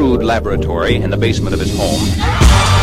crude laboratory in the basement of his home.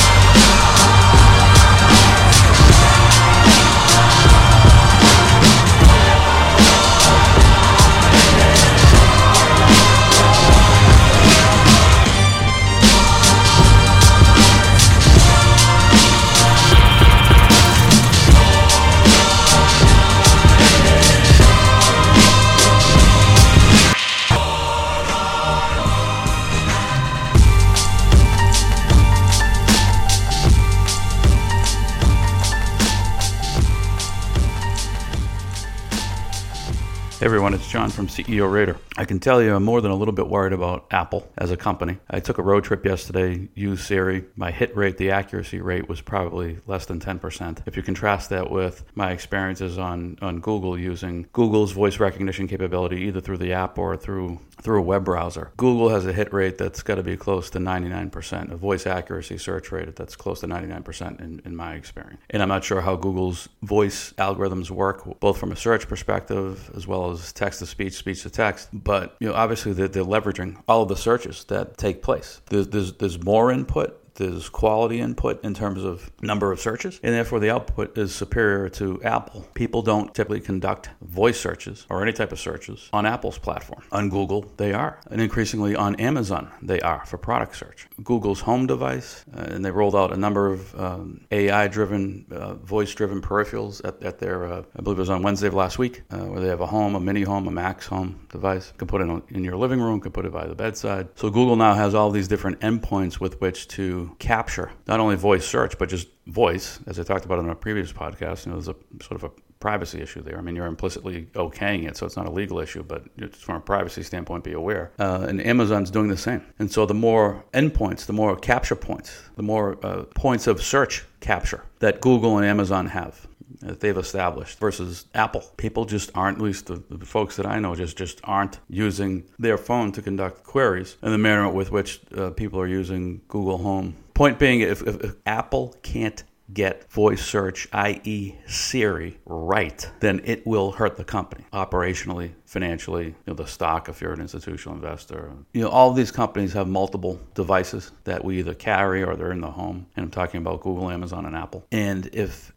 Hey everyone, it's John from CEO Raider. I can tell you I'm more than a little bit worried about Apple as a company. I took a road trip yesterday, used Siri. My hit rate, the accuracy rate was probably less than 10%. If you contrast that with my experiences on, on Google using Google's voice recognition capability either through the app or through through a web browser, Google has a hit rate that's got to be close to 99%, a voice accuracy search rate that's close to 99% in, in my experience. And I'm not sure how Google's voice algorithms work, both from a search perspective as well as text to speech, speech to text. But you know, obviously they're, they're leveraging all of the searches that take place. There's, there's, there's more input there's quality input in terms of number of searches, and therefore the output is superior to Apple. People don't typically conduct voice searches or any type of searches on Apple's platform. On Google, they are. And increasingly on Amazon, they are for product search. Google's home device, uh, and they rolled out a number of um, AI driven, uh, voice driven peripherals at, at their, uh, I believe it was on Wednesday of last week, uh, where they have a home, a mini home, a Max home device. You can put it in your living room, can put it by the bedside. So Google now has all these different endpoints with which to capture not only voice search but just voice as i talked about in a previous podcast you know there's a sort of a privacy issue there. I mean you're implicitly okaying it so it's not a legal issue but just from a privacy standpoint be aware. Uh, and amazon's doing the same. And so the more endpoints the more capture points the more uh, points of search capture that google and amazon have that they've established versus Apple. People just aren't, at least the, the, folks that I know, just just aren't using their phone to conduct queries in the manner with which uh, people are using Google Home. Point being, if, if, if Apple can't get voice search, i.e., Siri, right, then it will hurt the company operationally, financially, you know, the stock if you're an institutional investor. You know, all these companies have multiple devices that we either carry or they're in the home. And I'm talking about Google, Amazon, and Apple. And if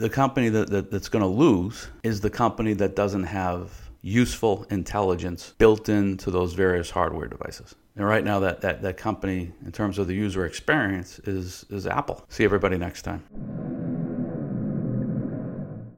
the company that, that that's going to lose is the company that doesn't have useful intelligence built into those various hardware devices. And right now, that, that, that company, in terms of the user experience, is, is Apple. See everybody next time.